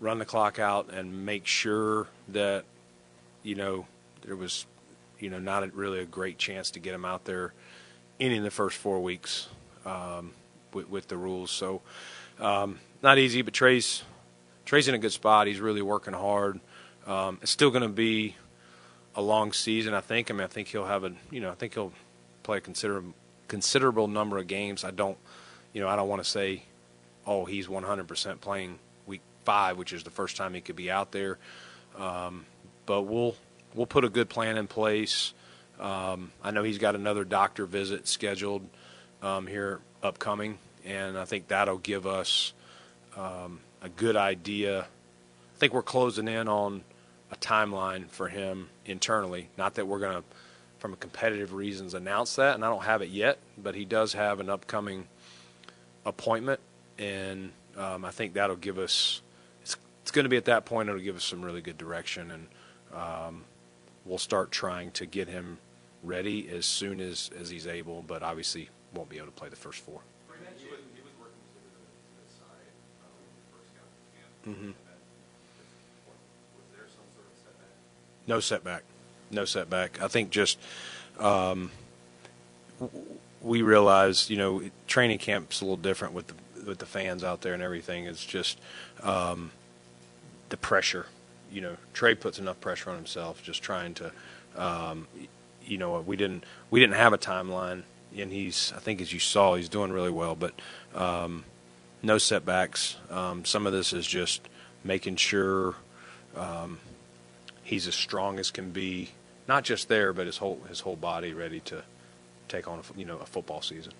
run the clock out and make sure that, you know, there was, you know, not really a great chance to get him out there in the first four weeks um, with, with, the rules. So um, not easy, but Trey's Trey's in a good spot. He's really working hard. Um, it's still going to be a long season, I think. I mean, I think he'll have a, you know, I think he'll play a considerable considerable number of games. I don't, you know, I don't want to say, oh, he's 100% playing five, which is the first time he could be out there. Um, but we'll we'll put a good plan in place. Um, I know he's got another doctor visit scheduled um, here upcoming, and I think that'll give us um, a good idea. I think we're closing in on a timeline for him internally. Not that we're going to, from competitive reasons, announce that, and I don't have it yet, but he does have an upcoming appointment, and um, I think that'll give us it's going to be at that point it'll give us some really good direction, and um, we'll start trying to get him ready as soon as, as he's able. But obviously, won't be able to play the first 4 Mm-hmm. No setback. No setback. I think just um, we realize, you know, training camp's a little different with the with the fans out there and everything. It's just um, the pressure. You know, Trey puts enough pressure on himself just trying to. Um, you know, we didn't we didn't have a timeline, and he's I think as you saw, he's doing really well, but um, no setbacks. Um, some of this is just making sure um, he's as strong as can be, not just there, but his whole his whole body ready to take on a, you know a football season.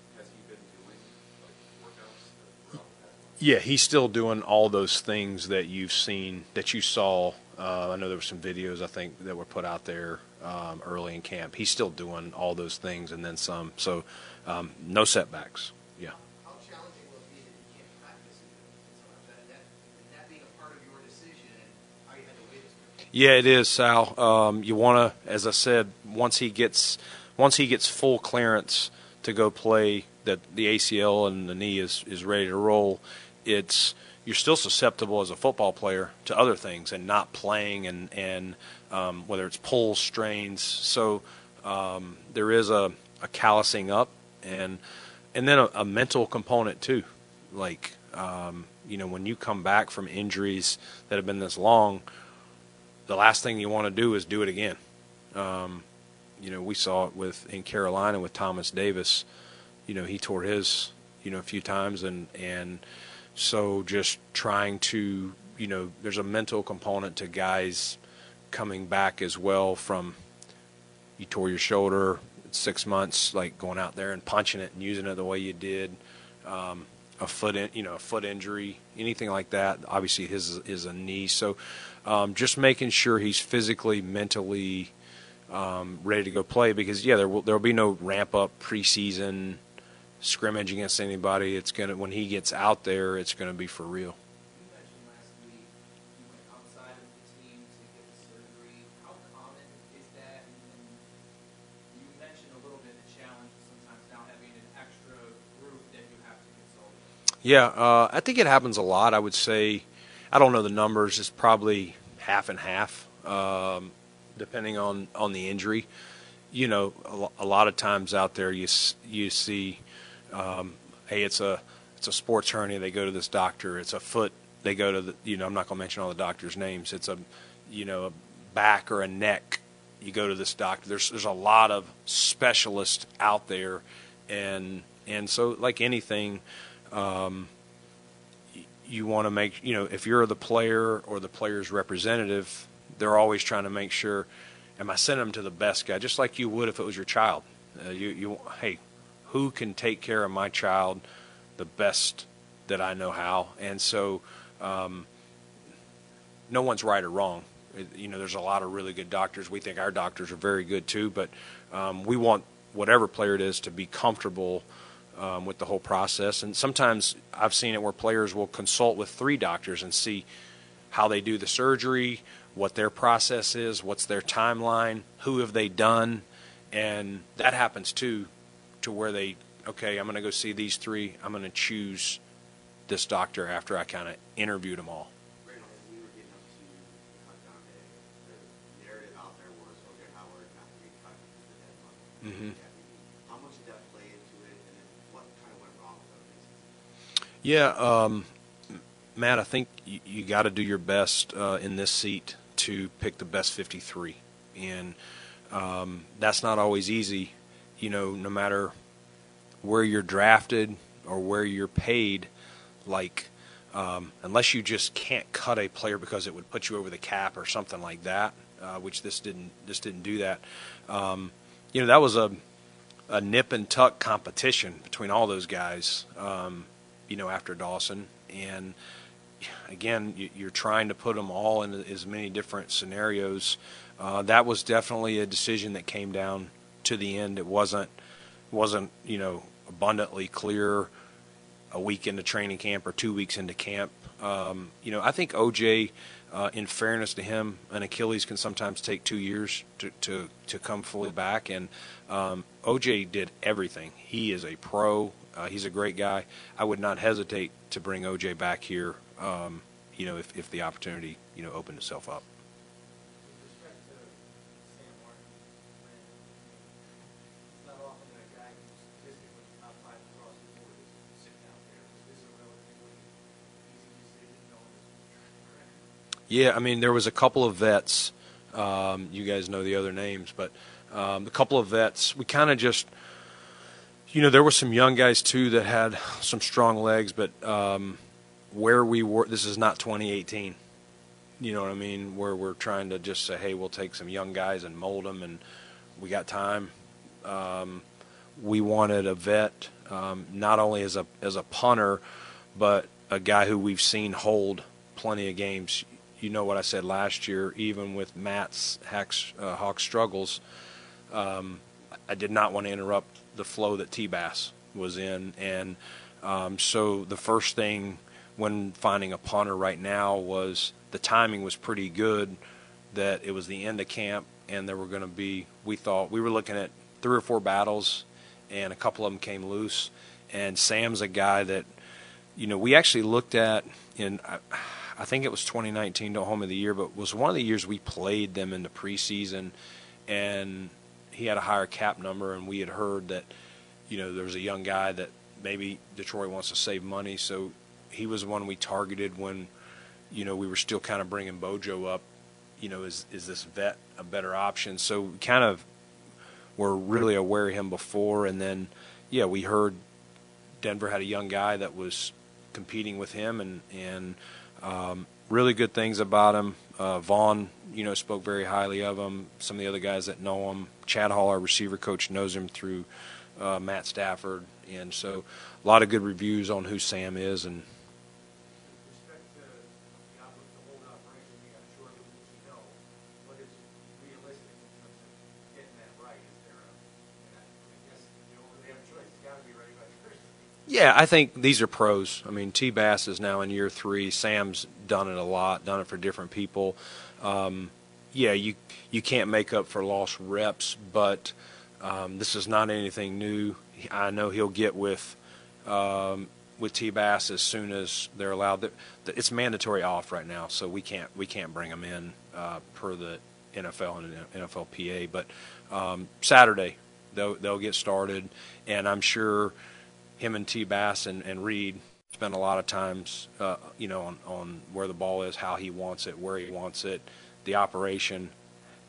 Yeah, he's still doing all those things that you've seen, that you saw. Uh, I know there were some videos I think that were put out there um, early in camp. He's still doing all those things and then some. So um, no setbacks. Yeah. How challenging will be that you can't practice that, that, that being a part of your decision how you had to wait? Yeah, it is, Sal. Um, you want to, as I said, once he gets once he gets full clearance to go play, that the ACL and the knee is is ready to roll it's you're still susceptible as a football player to other things and not playing and and um, whether it's pulls, strains. So um, there is a, a callousing up and and then a, a mental component too. Like um, you know when you come back from injuries that have been this long, the last thing you want to do is do it again. Um, you know we saw it with in Carolina with Thomas Davis. You know he tore his you know a few times and and so just trying to, you know, there's a mental component to guys coming back as well from you tore your shoulder six months, like going out there and punching it and using it the way you did. Um, a foot, in, you know, a foot injury, anything like that. Obviously, his is a knee. So, um, just making sure he's physically, mentally um, ready to go play. Because yeah, there will there will be no ramp up preseason scrimmage against anybody. It's gonna when he gets out there, it's gonna be for real. Yeah, uh, I think it happens a lot. I would say, I don't know the numbers. It's probably half and half, um, depending on on the injury. You know, a, a lot of times out there, you you see um, hey, it's a it's a sports hernia. They go to this doctor. It's a foot. They go to the you know I'm not going to mention all the doctors' names. It's a you know a back or a neck you go to this doctor. There's there's a lot of specialists out there, and and so like anything, um, you want to make you know if you're the player or the player's representative, they're always trying to make sure, am I sending them to the best guy, just like you would if it was your child. Uh, you you hey, who can take care of my child the best that I know how, and so. Um, no one's right or wrong. You know, there's a lot of really good doctors. We think our doctors are very good too, but um, we want whatever player it is to be comfortable um, with the whole process. And sometimes I've seen it where players will consult with three doctors and see how they do the surgery, what their process is, what's their timeline, who have they done, and that happens too, to where they okay, I'm going to go see these three. I'm going to choose this doctor after I kind of interviewed them all. Mm-hmm. How much did that play into it, and what kind of went wrong? Yeah, um, Matt, I think you, you got to do your best uh, in this seat to pick the best 53, and um, that's not always easy. You know, no matter where you're drafted or where you're paid, like um, unless you just can't cut a player because it would put you over the cap or something like that, uh, which this didn't this didn't do that. Um, you know, that was a a nip and tuck competition between all those guys. Um, you know, after Dawson, and again, you, are trying to put them all in as many different scenarios. Uh, that was definitely a decision that came down to the end. It wasn't wasn't you know abundantly clear a week into training camp or two weeks into camp. Um, you know, I think OJ uh, in fairness to him, an Achilles can sometimes take two years to, to, to come fully back. And um, OJ did everything. He is a pro. Uh, he's a great guy. I would not hesitate to bring OJ back here, um, you know, if, if the opportunity, you know, opened itself up. Yeah, I mean, there was a couple of vets. Um, you guys know the other names, but um, a couple of vets. We kind of just, you know, there were some young guys too that had some strong legs, but um, where we were, this is not 2018. You know what I mean? Where we're trying to just say, hey, we'll take some young guys and mold them, and we got time. Um, we wanted a vet, um, not only as a as a punter, but a guy who we've seen hold plenty of games you know what I said last year, even with Matt's uh, Haack struggles, um, I did not want to interrupt the flow that T Bass was in. And um, so the first thing when finding a punter right now was the timing was pretty good, that it was the end of camp and there were going to be, we thought, we were looking at three or four battles and a couple of them came loose. And Sam's a guy that, you know, we actually looked at in. I think it was 2019, no home of the year, but was one of the years we played them in the preseason, and he had a higher cap number, and we had heard that, you know, there was a young guy that maybe Detroit wants to save money, so he was one we targeted when, you know, we were still kind of bringing Bojo up. You know, is is this vet a better option? So we kind of were really aware of him before, and then, yeah, we heard Denver had a young guy that was competing with him, and and um, really good things about him. Uh, Von, you know, spoke very highly of him. Some of the other guys that know him, Chad Hall, our receiver coach, knows him through uh, Matt Stafford, and so a lot of good reviews on who Sam is and Yeah, I think these are pros. I mean, T. Bass is now in year three. Sam's done it a lot, done it for different people. Um, yeah, you you can't make up for lost reps, but um, this is not anything new. I know he'll get with um, with T. Bass as soon as they're allowed. It's mandatory off right now, so we can't we can't bring them in uh, per the NFL and NFLPA. But um, Saturday they'll they'll get started, and I'm sure him and T. Bass and, and Reid spend a lot of times, uh, you know, on, on where the ball is, how he wants it, where he wants it, the operation,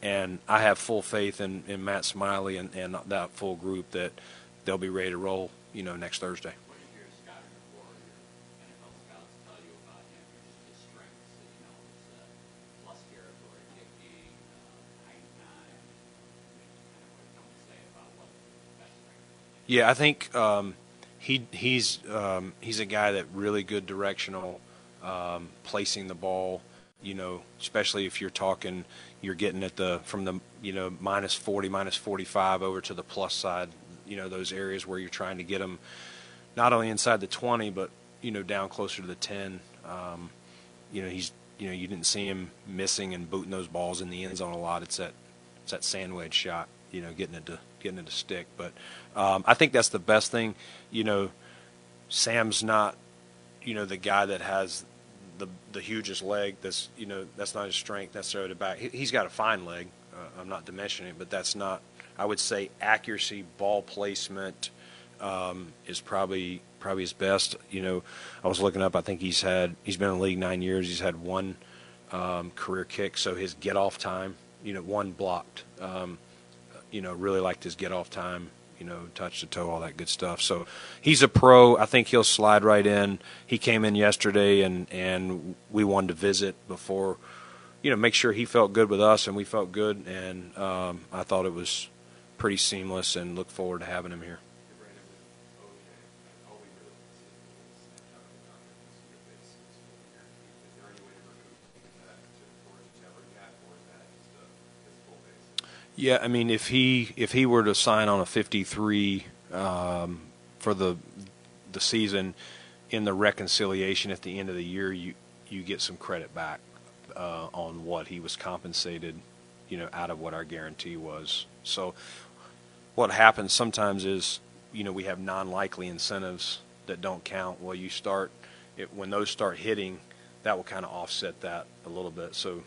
and I have full faith in, in Matt Smiley and, and that full group that they'll be ready to roll, you know, next Thursday. What did your scouting report or your NFL scouts tell you about him, or just his strengths? That, you know, it's uh, plus territory, kicking, uh, height, time. Kind of what come to say about what the best strength. Yeah, I think um, he he's um, he's a guy that really good directional, um, placing the ball. You know, especially if you're talking, you're getting at the from the you know minus 40, minus 45 over to the plus side. You know, those areas where you're trying to get them not only inside the 20, but you know down closer to the 10. Um, you know, he's you know you didn't see him missing and booting those balls in the end zone a lot. It's that it's that sandwich shot. You know, getting it to getting it to stick. But um, I think that's the best thing. You know, Sam's not, you know, the guy that has the the hugest leg. That's you know that's not his strength necessarily. To back, he, he's got a fine leg. Uh, I'm not diminishing it, but that's not. I would say accuracy, ball placement um, is probably probably his best. You know, I was looking up. I think he's had he's been in the league nine years. He's had one um, career kick, so his get off time, you know, one blocked. Um, you know, really liked his get off time you know, touch to toe, all that good stuff. So he's a pro. I think he'll slide right in. He came in yesterday, and and we wanted to visit before, you know, make sure he felt good with us, and we felt good, and um, I thought it was pretty seamless, and look forward to having him here. Yeah, I mean, if he if he were to sign on a 53 um, for the the season in the reconciliation at the end of the year, you you get some credit back uh, on what he was compensated, you know, out of what our guarantee was. So, what happens sometimes is, you know, we have non-likely incentives that don't count. Well, you start it, when those start hitting, that will kind of offset that a little bit. So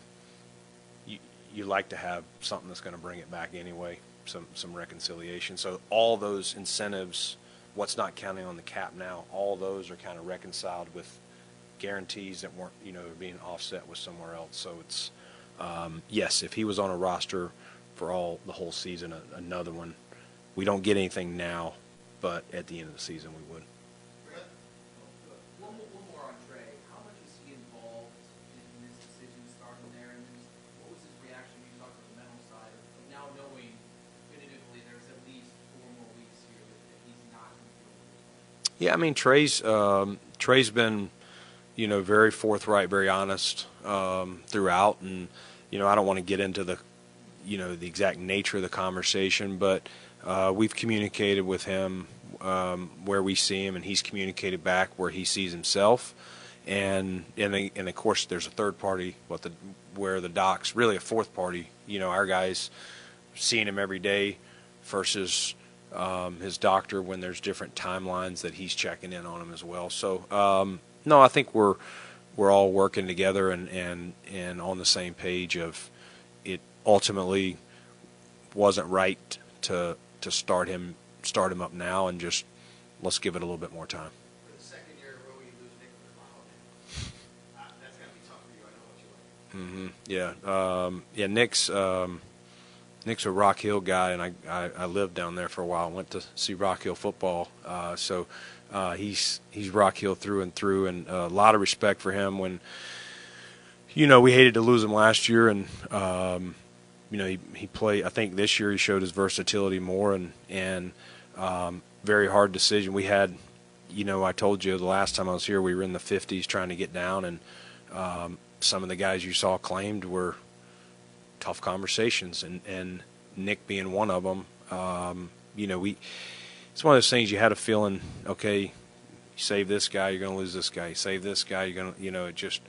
you like to have something that's going to bring it back anyway, some some reconciliation. So all those incentives, what's not counting on the cap now, all those are kind of reconciled with guarantees that weren't you know being offset with somewhere else. So it's um, yes, if he was on a roster for all the whole season, a, another one, we don't get anything now, but at the end of the season we would. Yeah, I mean Trey's um, Trey's been, you know, very forthright, very honest um, throughout, and you know I don't want to get into the, you know, the exact nature of the conversation, but uh, we've communicated with him um, where we see him, and he's communicated back where he sees himself, and and and of course there's a third party, what the where the docs really a fourth party, you know, our guys seeing him every day versus um, his doctor when there's different timelines that he's checking in on him as well. So um, no, I think we're we're all working together and and and on the same page of it. Ultimately, wasn't right to to start him start him up now and just let's give it a little bit more time. Mm-hmm. Yeah. Um, yeah. Nick's um, Nick's a Rock Hill guy, and I, I, I lived down there for a while. Went to see Rock Hill football, uh, so uh, he's he's Rock Hill through and through, and uh, a lot of respect for him. When you know we hated to lose him last year, and um, you know he he played. I think this year he showed his versatility more, and and um, very hard decision. We had, you know, I told you the last time I was here, we were in the 50s trying to get down, and um, some of the guys you saw claimed were tough conversations, and and Nick being one of them. Um, you know, we it's one of those things you had a feeling. Okay, you save this guy, you're going to lose this guy. You save this guy, you're going to, you know, it just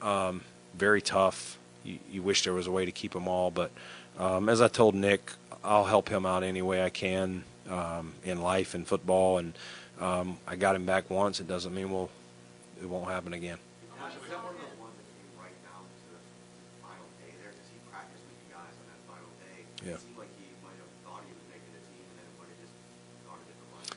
um, very tough. You, you, wish there was a way to keep them all, but um, as I told Nick, I'll help him out any way I can um, in life and football, and um, I got him back once. It doesn't mean we'll it won't happen again. Yeah.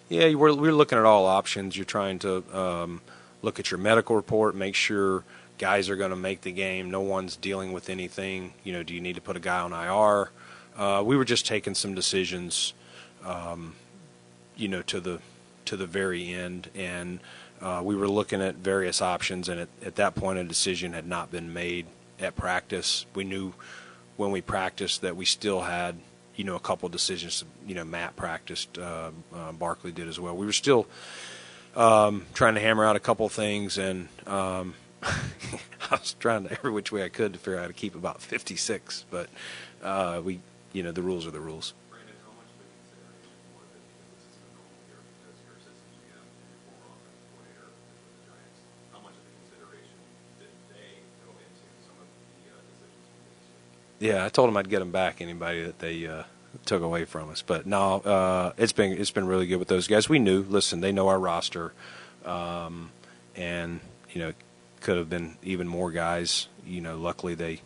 Yeah, we're, we're looking at all options. You're trying to um, look at your medical report, make sure guys are going to make the game. No one's dealing with anything. You know, do you need to put a guy on IR? Uh, we were just taking some decisions, um, you know, to the to the very end, and uh, we were looking at various options. And at, at that point, a decision had not been made at practice. We knew when we practiced that we still had, you know, a couple decisions. You know, Matt practiced, uh, uh, Barkley did as well. We were still um, trying to hammer out a couple things, and um, I was trying to every which way I could to figure out how to keep about 56. But uh, we, you know, the rules are the rules. Brandon, how much of a consideration was it because this is a normal year because your assistant GM and your former offensive coordinator is with the Giants? How much of a consideration did they go into some of the uh, decisions you made this year? Yeah, I told them I'd get them back. Anybody that they uh, took away from us, but no, uh, it's been it's been really good with those guys. We knew. Listen, they know our roster, um, and you know, could have been even more guys. You know, luckily they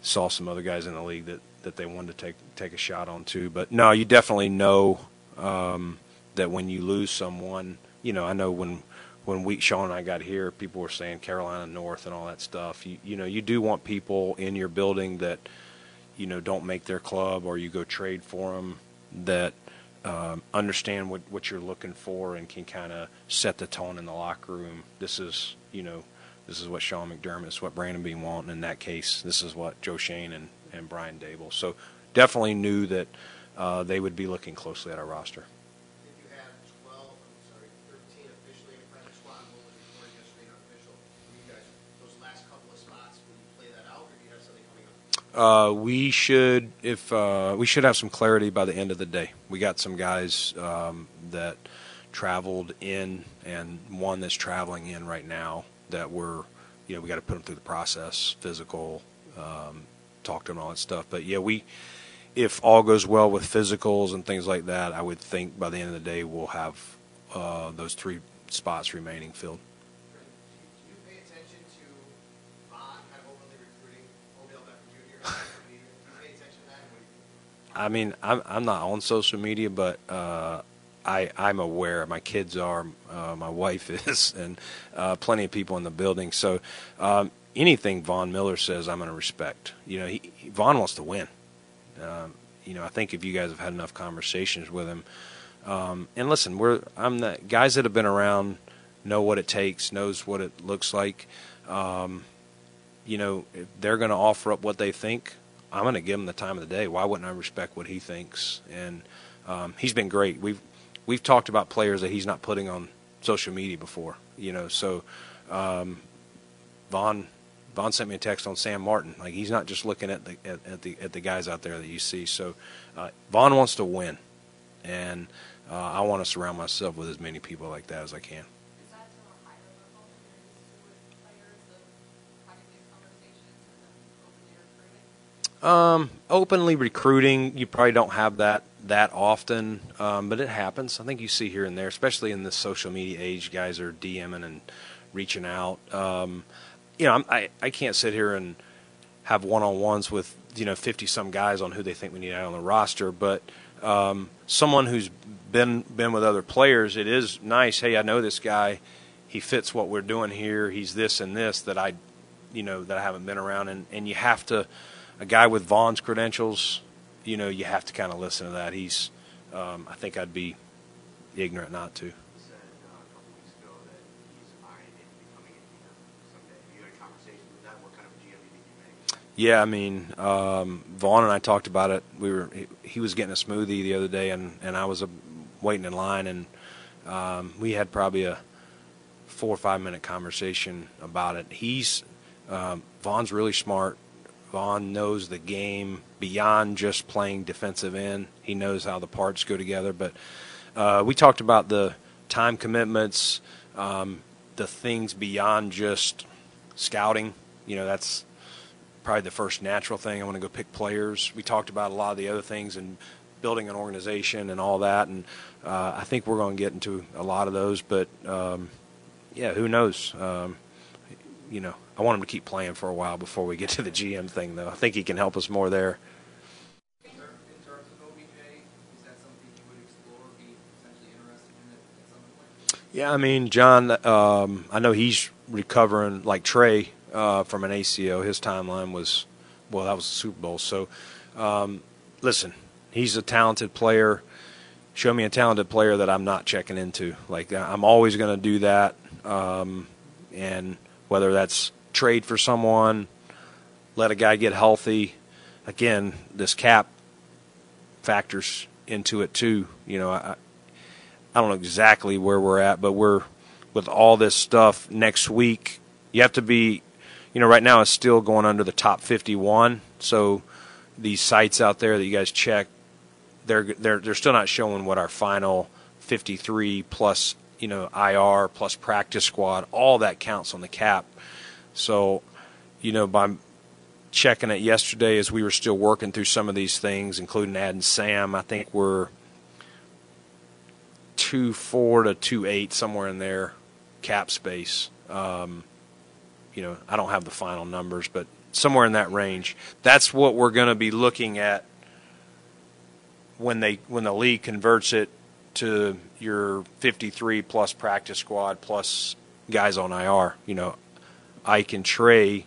saw some other guys in the league that, that they wanted to take take a shot on too. But no, you definitely know um, that when you lose someone, you know, I know when when we Sean and I got here, people were saying Carolina North and all that stuff. You you know, you do want people in your building that you know don't make their club or you go trade for them that um, understand what what you're looking for and can kind of set the tone in the locker room. This is you know this is what Sean McDermott, this is what Brandon Beane want, and in that case, this is what Joe Schoen and, and Brian Daboll. So definitely knew that uh, they would be looking closely at our roster. Uh, we should if uh, we should have some clarity by the end of the day. We got some guys um, that traveled in, and one that's traveling in right now. That we're, you know, we got to put them through the process, physical, um, talk to them, all that stuff. But yeah, we, if all goes well with physicals and things like that, I would think by the end of the day we'll have uh, those three spots remaining filled. I mean, I'm I'm not on social media, but uh, I I'm aware. My kids are, uh, my wife is, and uh, plenty of people in the building. So um, anything Von Miller says, I'm going to respect. You know, he, he, Von wants to win. Um, you know, I think if you guys have had enough conversations with him, um, and listen, we're I'm the guys that have been around know what it takes, knows what it looks like. Um, you know, they're going to offer up what they think, I'm going to give him the time of the day. Why wouldn't I respect what he thinks? And um, he's been great. We've we've talked about players that he's not putting on social media before. You know, so um, Von Von sent me a text on Sam Martin. Like he's not just looking at the at, at the at the guys out there that you see. So uh, Von wants to win, and uh, I want to surround myself with as many people like that as I can. Um, openly recruiting, you probably don't have that that often, um, but it happens. I think you see here and there, especially in this social media age. Guys are DMing and reaching out. Um, you know, I'm, I I can't sit here and have one on ones with you know fifty some guys on who they think we need out on the roster, but um, someone who's been been with other players, it is nice. Hey, I know this guy. He fits what we're doing here. He's this and this that I, you know, that I haven't been around, and and you have to. A guy with Von's credentials, you know, you have to kind of listen to that. He's, um, I think I'd be ignorant not to. Uh, a couple weeks ago that he's eyeing it becoming a GM someday. Have you had a conversation with that? What kind of a GM do you think you make? Yeah, I mean, um, Vaughn and I talked about it. We were he, he was getting a smoothie the other day, and and I was uh, waiting in line, and um, we had probably a four or five minute conversation about it. He's um, Von's really smart. Von knows the game beyond just playing defensive end. He knows how the parts go together. But uh, we talked about the time commitments, um, the things beyond just scouting. You know, that's probably the first natural thing. I want to go pick players. We talked about a lot of the other things and building an organization and all that. And uh, I think we're going to get into a lot of those. But um, yeah, who knows? Um, you know, I want him to keep playing for a while before we get to the GM thing, though. I think he can help us more there. In ter- in terms of OBJ, is that something you would explore, or be potentially interested in at, at some point? Yeah, I mean, John, um, I know he's recovering like Trey uh, from an ACL. His timeline was, well, that was the Super Bowl. So, um, listen, he's a talented player. Show me a talented player that I'm not checking into. Like I'm always going to do that, um, and whether that's trade for someone, let a guy get healthy. Again, this cap factors into it too. You know, I, I don't know exactly where we're at, but we're with all this stuff next week. You have to be, you know, right now it's still going under the top 51. So these sites out there that you guys check, they're they're they're still not showing what our final 53 plus, you know, IR plus practice squad, all that counts on the cap. So, you know, by checking it yesterday as we were still working through some of these things, including adding Sam, I think we're two four to two eight somewhere in there cap space. Um, you know, I don't have the final numbers, but somewhere in that range. That's what we're going to be looking at when they when the league converts it to your 53 plus practice squad plus guys on IR. You know, Ike and Trey,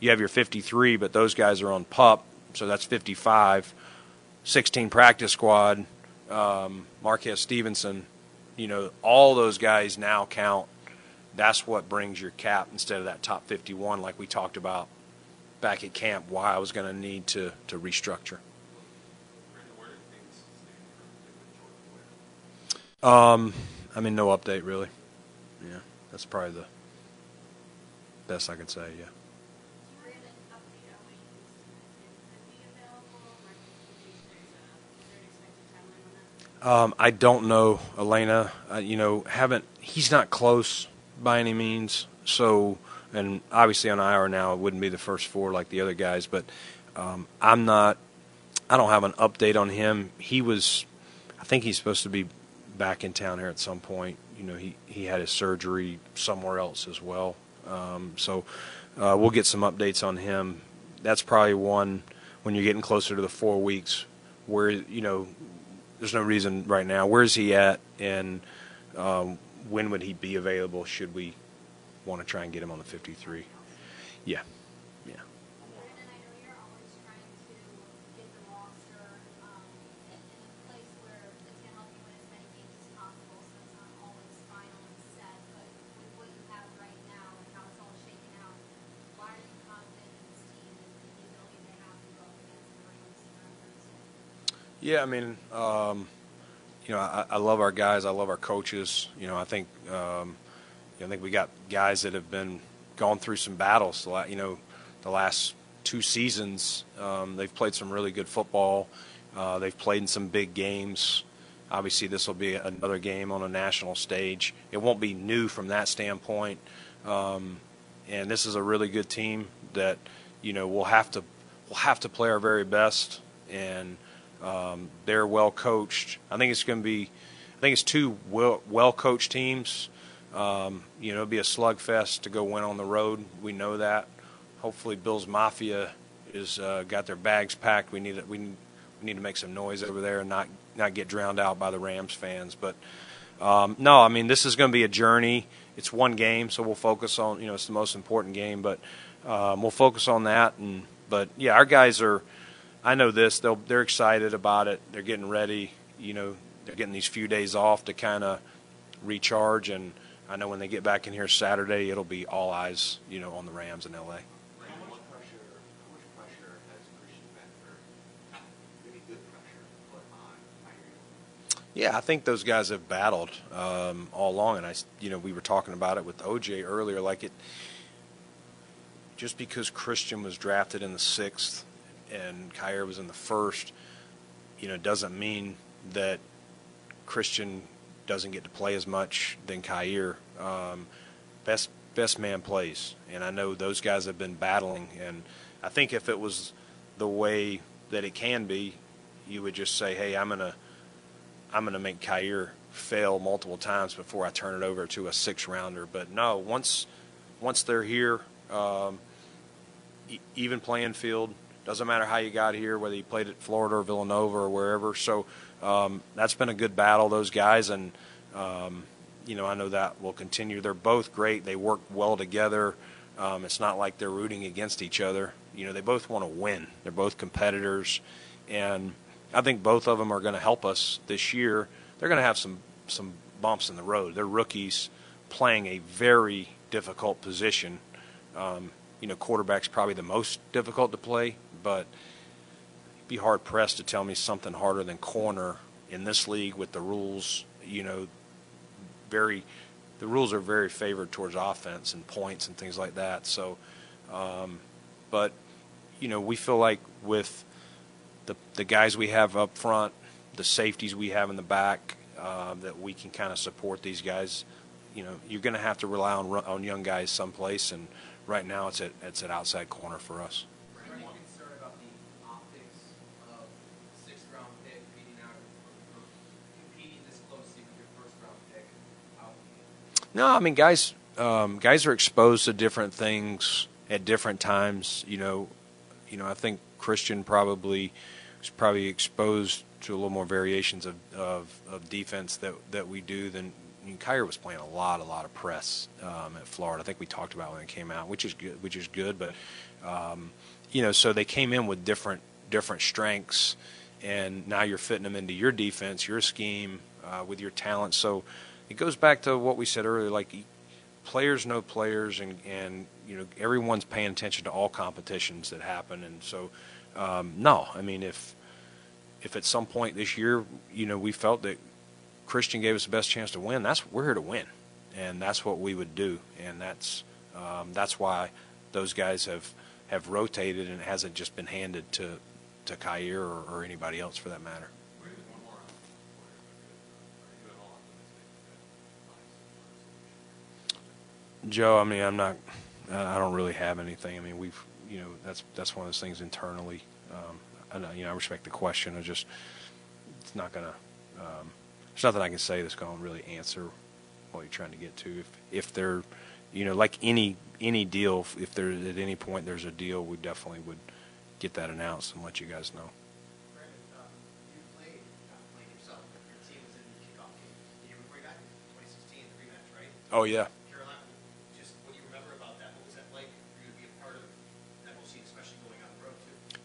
you have your 53, but those guys are on pup, so that's 55. 16 practice squad, um, Marquez Stevenson, you know, all those guys now count. That's what brings your cap instead of that top 51, like we talked about back at camp. Why I was going to need to to restructure. Um, I mean, no update really. Yeah, that's probably the best I can say. Yeah. Um, I don't know, Elena. Uh, you know, haven't. He's not close by any means. So, and obviously on IR now, it wouldn't be the first four like the other guys. But um, I'm not. I don't have an update on him. He was. I think he's supposed to be back in town here at some point. You know, he he had his surgery somewhere else as well. Um, so uh, we'll get some updates on him. That's probably one when you're getting closer to the four weeks where you know there's no reason right now. Where's he at, and um, when would he be available? Should we want to try and get him on the 53? Yeah, yeah. Yeah, I mean, um, you know, I, I love our guys. I love our coaches. You know, I think, um, you know, I think we got guys that have been gone through some battles. You know, the last two seasons, um, they've played some really good football. Uh, they've played in some big games. Obviously, this will be another game on a national stage. It won't be new from that standpoint. Um, and this is a really good team that you know we'll have to we'll have to play our very best and um, they're well coached. I think it's going to be, I think it's two well well coached teams. Um, you know, it'll be a slugfest to go win on the road. We know that. Hopefully, Bills Mafia is uh, got their bags packed. We need to, we, we need to make some noise over there and not not get drowned out by the Rams fans. But um, no, I mean this is going to be a journey. It's one game, so we'll focus on you know it's the most important game, but um, we'll focus on that. And but yeah, our guys are I know this. They'll they're excited about it. They're getting ready. You know, they're getting these few days off to kind of recharge. And I know when they get back in here Saturday, it'll be all eyes, you know, on the Rams in LA. Yeah, I think those guys have battled um, all along, and I, you know, we were talking about it with OJ earlier. Like it, just because Christian was drafted in the sixth and Kaiir was in the first, you know, doesn't mean that Christian doesn't get to play as much than Kaiir. Um, best best man plays, and I know those guys have been battling. And I think if it was the way that it can be, you would just say, "Hey, I'm gonna I'm gonna make Kaiir fail multiple times before I turn it over to a six rounder." But no, once once they're here, um, even playing field doesn't matter how you got here, whether you played at Florida or Villanova or wherever. So um, that's been a good battle, those guys, and um, you know I know that will continue. They're both great. They work well together. Um, it's not like they're rooting against each other. You know, they both want to win. They're both competitors, and I think both of them are going to help us this year. They're going to have some some bumps in the road. They're rookies playing a very difficult position. Um, you know, quarterback's probably the most difficult to play, but be hard pressed to tell me something harder than corner in this league with the rules. You know, very the rules are very favored towards offense and points and things like that. So, um, but you know, we feel like with the the guys we have up front, the safeties we have in the back, uh, that we can kind of support these guys. You know, you're going to have to rely on on young guys someplace, and right now it's at it's at outside corner for us. Are you concerned about the optics of sixth round pick beating out, or competing this closely with your first round pick out? No, I mean guys, um, guys are exposed to different things at different times. You know, you know I think Christian probably was probably exposed to a little more variations of, of, of defense that that we do than. I mean, Kaiir was playing a lot, a lot of press um, at Florida. I think we talked about when it came out, which is good, which is good. But um, you know, so they came in with different different strengths, and now you're fitting them into your defense, your scheme, uh, with your talent. So it goes back to what we said earlier, like players know players, and and you know everyone's paying attention to all competitions that happen, and so um, no, I mean if if at some point this year, you know, we felt that Christian gave us the best chance to win, that's we're here to win, and that's what we would do, and that's um, that's why those guys have have rotated and it hasn't just been handed to to Kaiir or, or anybody else for that matter. Wait, there's one more on the Warriors. Are you at all optimistic that finds some sort of solution? Joe, I mean, I'm not. I don't really have anything. I mean, we've, you know, that's that's one of those things internally. Um, I know, you know, I respect the question. I just, it's not gonna. Um, there's nothing I can say that's gonna really answer what you're trying to get to. If if there, you know, like any any deal, if there at any point there's a deal, we definitely would get that announced and let you guys know. Brandon, um,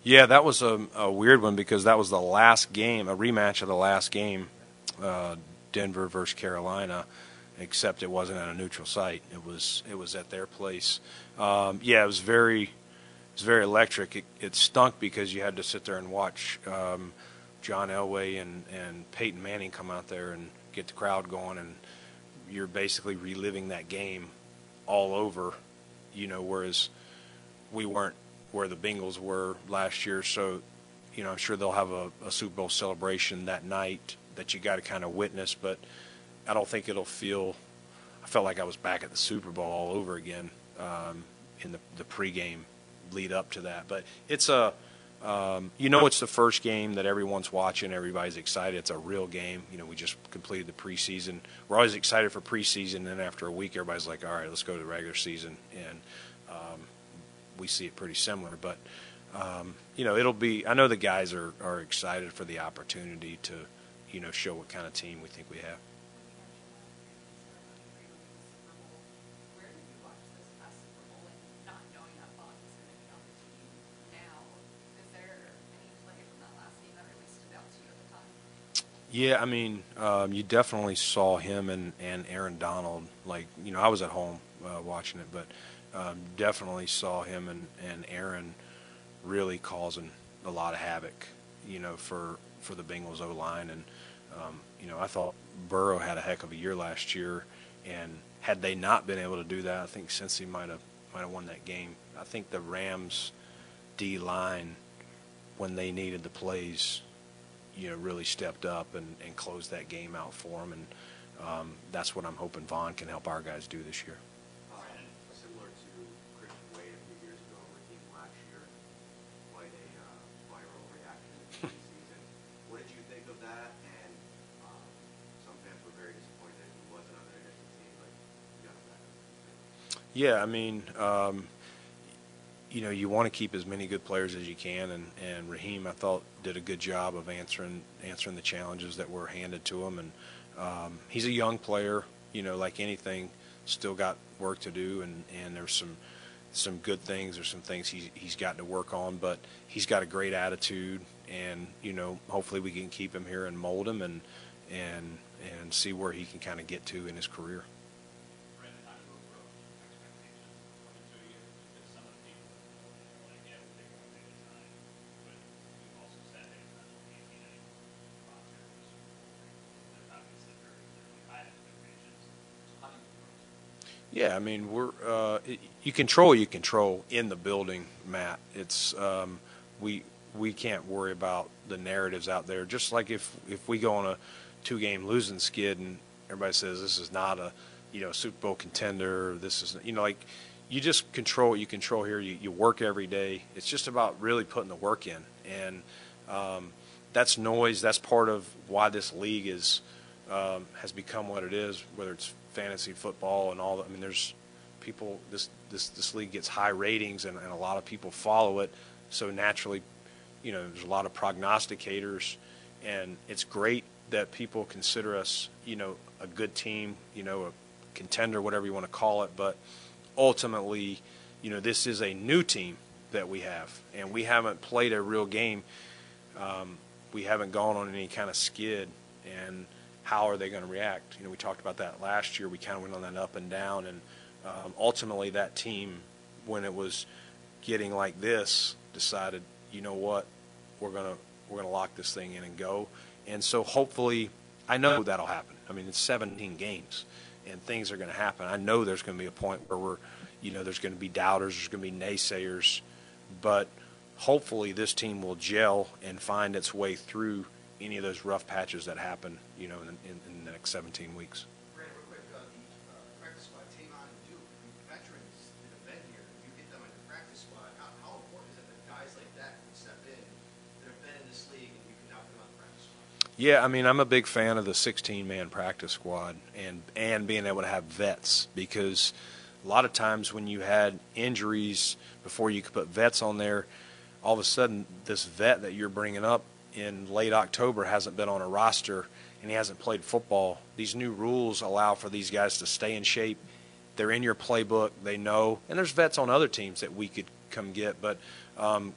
Yeah, that was a, a weird one because that was the last game, a rematch of the last game, uh, Denver versus Carolina, except it wasn't at a neutral site. It was it was at their place. Um, yeah, it was very it was very electric. It, it stunk because you had to sit there and watch um, John Elway and and Peyton Manning come out there and get the crowd going, and you're basically reliving that game all over. You know, whereas we weren't where the Bengals were last year. So, you know, I'm sure they'll have a, a Super Bowl celebration that night that you got to kind of witness. But I don't think it'll feel. I felt like I was back at the Super Bowl all over again um, in the the pregame lead up to that. But it's a. Um, you know, it's the first game that everyone's watching. Everybody's excited. It's a real game. You know, we just completed the preseason. We're always excited for preseason. And then after a week, everybody's like, "All right, let's go to the regular season." And um, we see it pretty similar. But um, you know, it'll be. I know the guys are are excited for the opportunity to, you know, show what kind of team we think we have. Yeah, I mean, um, you definitely saw him and, and Aaron Donald. Like, you know, I was at home uh, watching it, but um, definitely saw him and, and Aaron really causing a lot of havoc, you know, for, for the Bengals O line. And, um, you know, I thought Burrow had a heck of a year last year. And had they not been able to do that, I think Cincy might have might have won that game. I think the Rams D line, when they needed the plays, you know, really stepped up and, and closed that game out for them. And um, that's what I'm hoping Von can help our guys do this year. Yeah, I mean, um, you know, you want to keep as many good players as you can, and, and Raheem, I thought, did a good job of answering answering the challenges that were handed to him. And um, he's a young player, you know, like anything, still got work to do, and, and there's some some good things or some things he's, he's got to work on, but he's got a great attitude, and you know, hopefully we can keep him here and mold him and and and see where he can kind of get to in his career. Brandon, how do you approach expectations coming to you? Because some of the people, like, yeah, we take one day at a time, but you've also said, hey, it's not only eighteen anymore. Roster is, there's obviously very, very high expectations. So how do you approach it? Yeah, I mean, we're uh, you control you control in the building, Matt. It's um, we we can't worry about the narratives out there. Just like if if we go on a two game losing skid and everybody says this is not a you know Super Bowl contender, this is you know like you just control what you control here. You, you work every day. It's just about really putting the work in, and um, that's noise. That's part of why this league is um, has become what it is. Whether it's fantasy football and all that. I mean, there's people. This this this league gets high ratings, and, and a lot of people follow it. So naturally, you know, there's a lot of prognosticators, and it's great that people consider us, you know, a good team, you know, a contender, whatever you want to call it. But ultimately, you know, this is a new team that we have, and we haven't played a real game. Um, we haven't gone on any kind of skid, and how are they going to react? You know, we talked about that last year. We kind of went on that up and down, and um, ultimately, that team, when it was getting like this, decided, you know what, we're gonna we're gonna lock this thing in and go. And so hopefully, I know that'll happen. I mean, it's 17 games, and things are going to happen. I know there's going to be a point where we're, you know, there's going to be doubters, there's going to be naysayers, but hopefully this team will gel and find its way through any of those rough patches that happen, you know, in, in, in the next 17 weeks. Brandon, real quick, uh, the uh, practice squad, Tavon and Duke, I mean, veterans that have been here, you get them in the practice squad, how, how important is it that guys like that can step in, that have been in this league, and you can now put them on the practice squad? Yeah, I mean, I'm a big fan of the 16 man practice squad and and being able to have vets because a lot of times when you had injuries before you could put vets on there, all of a sudden this vet that you're bringing up in late October hasn't been on a roster and he hasn't played football. These new rules allow for these guys to stay in shape. They're in your playbook. They know, and there's vets on other teams that we could come get, but um,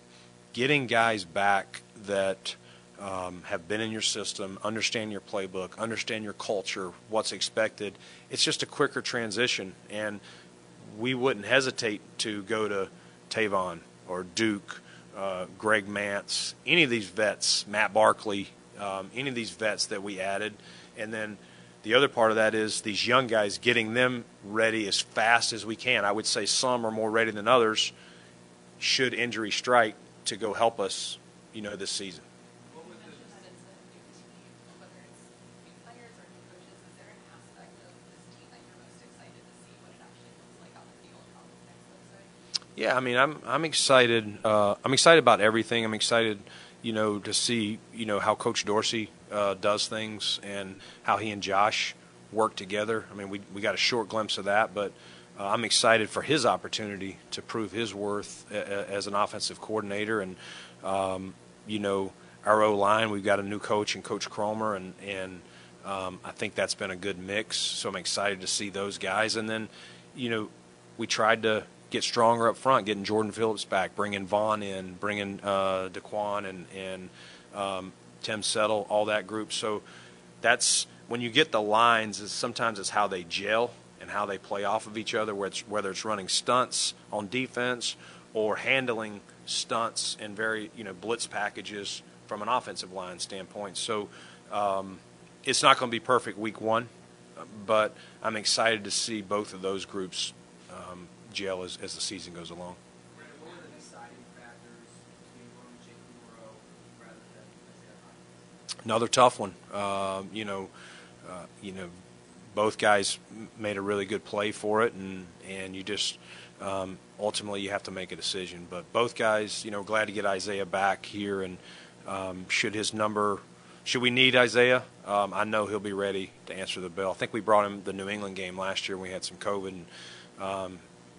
getting guys back that um, have been in your system, understand your playbook, understand your culture, what's expected. It's just a quicker transition, and we wouldn't hesitate to go to Tavon or Duke, uh, Greg Mancz, any of these vets, Matt Barkley, um, any of these vets that we added, and then the other part of that is these young guys getting them ready as fast as we can. I would say some are more ready than others. Should injury strike to go help us, you know, this season. What was the, Since it's a new team, whether it's new players or new coaches, is there an aspect of this team that you're most excited to see what it actually looks like on the field, how this next looks like? Yeah, I mean, I'm I'm excited. Uh, I'm excited about everything. I'm excited, you know, to see you know how Coach Dorsey uh, does things and how he and Josh work together. I mean, we we got a short glimpse of that, but uh, I'm excited for his opportunity to prove his worth a, a, as an offensive coordinator. And um, you know, our O line, we've got a new coach and Coach Kromer, and and um, I think that's been a good mix. So I'm excited to see those guys. And then, you know, we tried to get stronger up front, getting Jordan Phillips back, bringing Von in, bringing uh, Daquan and and um, Tim Settle, all that group. So that's when you get the lines. Is sometimes it's how they gel and how they play off of each other. Whether it's, whether it's running stunts on defense or handling stunts and very you know blitz packages from an offensive line standpoint. So um, it's not going to be perfect week one, but I'm excited to see both of those groups um, gel as, as the season goes along. Brandon, what were the deciding factors between going with Jake Kumerow rather than Isaiah Hodgins? Another tough one. Um, you know, uh, you know, both guys made a really good play for it, and and you just um, ultimately you have to make a decision. But both guys, you know, glad to get Isaiah back here, and um, should his number, should we need Isaiah, um, I know he'll be ready to answer the bell. I think we brought him the New England game last year when we had some COVID, and um,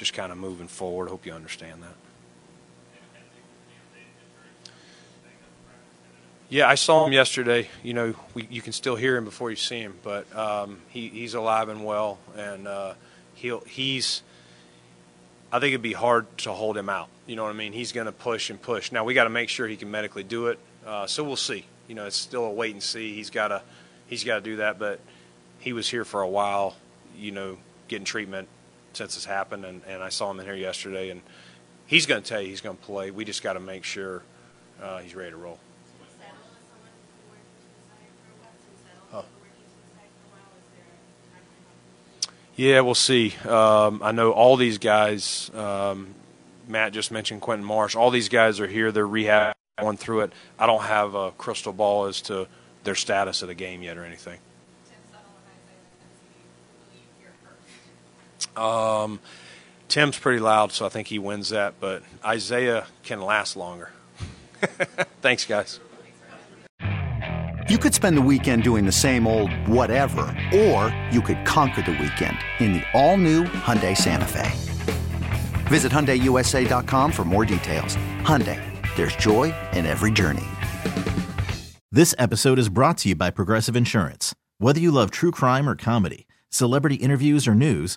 just kind of moving forward. Hope you understand that. Yeah, I saw him yesterday. You know, we, you can still hear him before you see him, but um, he, he's alive and well, and uh, he'll he's. I think it'd be hard to hold him out. You know what I mean? He's going to push and push. Now we got to make sure he can medically do it. Uh, so we'll see. You know, it's still a wait and see. He's got to he's got to do that, but he was here for a while. You know, getting treatment since this happened, and, and I saw him in here yesterday, and he's going to tell you he's going to play. We just got to make sure uh, he's ready to roll. Yeah, we'll see. Um, I know all these guys. Um, Matt just mentioned Quentin Marsh. All these guys are here. They're rehab, going through it. I don't have a crystal ball as to their status of the game yet or anything. Um, Tim's pretty loud, so I think he wins that. But Isaiah can last longer. Thanks, guys. You could spend the weekend doing the same old whatever, or you could conquer the weekend in the all-new Hyundai Santa Fe. Visit HyundaiUSA.com for more details. Hyundai, there's joy in every journey. This episode is brought to you by Progressive Insurance. Whether you love true crime or comedy, celebrity interviews or news,